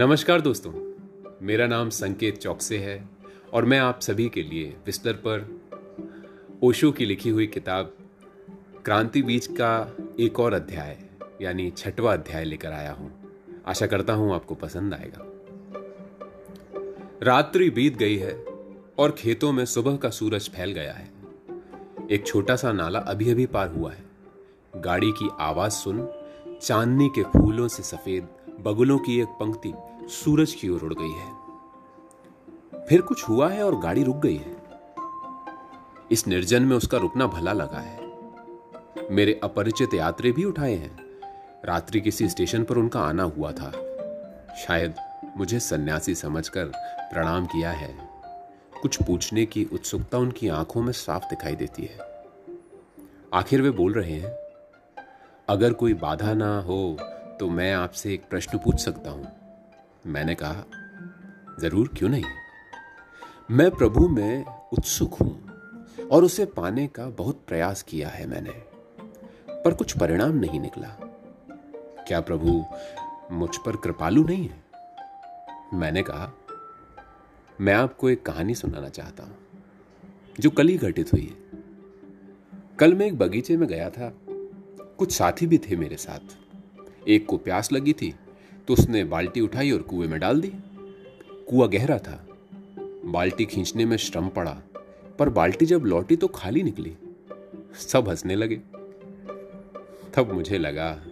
नमस्कार दोस्तों, मेरा नाम संकेत चौकसे है और मैं आप सभी के लिए बिस्तर पर ओशो की लिखी हुई किताब क्रांति बीज का एक और अध्याय, यानी छठवा अध्याय लेकर आया हूँ। आशा करता हूँ आपको पसंद आएगा। रात्रि बीत गई है और खेतों में सुबह का सूरज फैल गया है। एक छोटा सा नाला अभी अभी पार हुआ है। गाड़ी की आवाज़ सुन चांदनी के फूलों से सफ़ेद, बगुलों की एक पंक्ति सूरज की ओर उड़ गई है। फिर कुछ हुआ है और गाड़ी रुक गई है। इस निर्जन में उसका रुकना भला लगा है। मेरे अपरिचित यात्री भी उठाए हैं। रात्रि किसी स्टेशन पर उनका आना हुआ था। शायद मुझे सन्यासी समझकर प्रणाम किया है। कुछ पूछने की उत्सुकता उनकी आँखों में साफ़ दिखाई देती है। आखिर वे बोल रहे हैं, अगर कोई बाधा ना हो तो मैं आपसे एक प्रश्न पूछ सकता हूँ। मैंने कहा, ज़रूर, क्यों नहीं? मैं प्रभु में उत्सुक हूँ और उसे पाने का बहुत प्रयास किया है मैंने, पर कुछ परिणाम नहीं निकला। क्या प्रभु मुझ पर कृपालु नहीं है? मैंने कहा, मैं आपको एक कहानी सुनाना चाहता हूँ, जो कल ही घटित हुई है। कल मैं एक बगीचे में गया था। कुछ साथी भी थे मेरे साथ। एक को प्यास लगी थी तो उसने बाल्टी उठाई और कुएँ में डाल दी। कुआ गहरा था। बाल्टी खींचने में श्रम पड़ा, पर बाल्टी जब लौटी तो खाली निकली। सब हंसने लगे। तब मुझे लगा,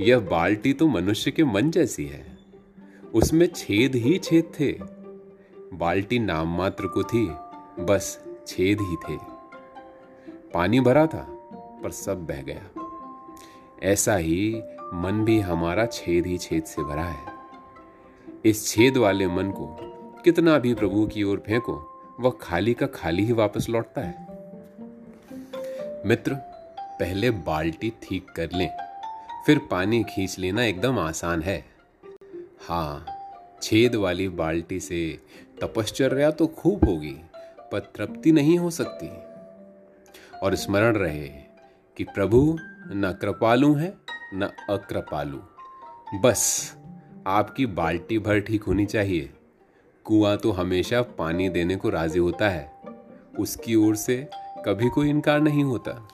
यह बाल्टी तो मनुष्य के मन जैसी है। उसमें छेद ही छेद थे। बाल्टी नाम मात्र को थी, बस छेद ही थे। पानी भरा था, पर सब बह गया। ऐसा ही मन भी हमारा छेद ही छेद से भरा है। इस छेद वाले मन को कितना भी प्रभु की ओर फेंको, वह खाली का खाली ही वापस लौटता है। मित्र, पहले बाल्टी ठीक कर लें, फिर पानी खींच लेना एकदम आसान है। हाँ छेद वाली बाल्टी से तपश्चर्या तो खूब होगी, पर तृप्ति नहीं हो सकती। और स्मरण रहे कि प्रभु न कृपालु है न अकृपालु बस, आपकी बाल्टी भर ठीक होनी चाहिए। कुआँ तो हमेशा पानी देने को राज़ी होता है। उसकी ओर से कभी कोई इनकार नहीं होता।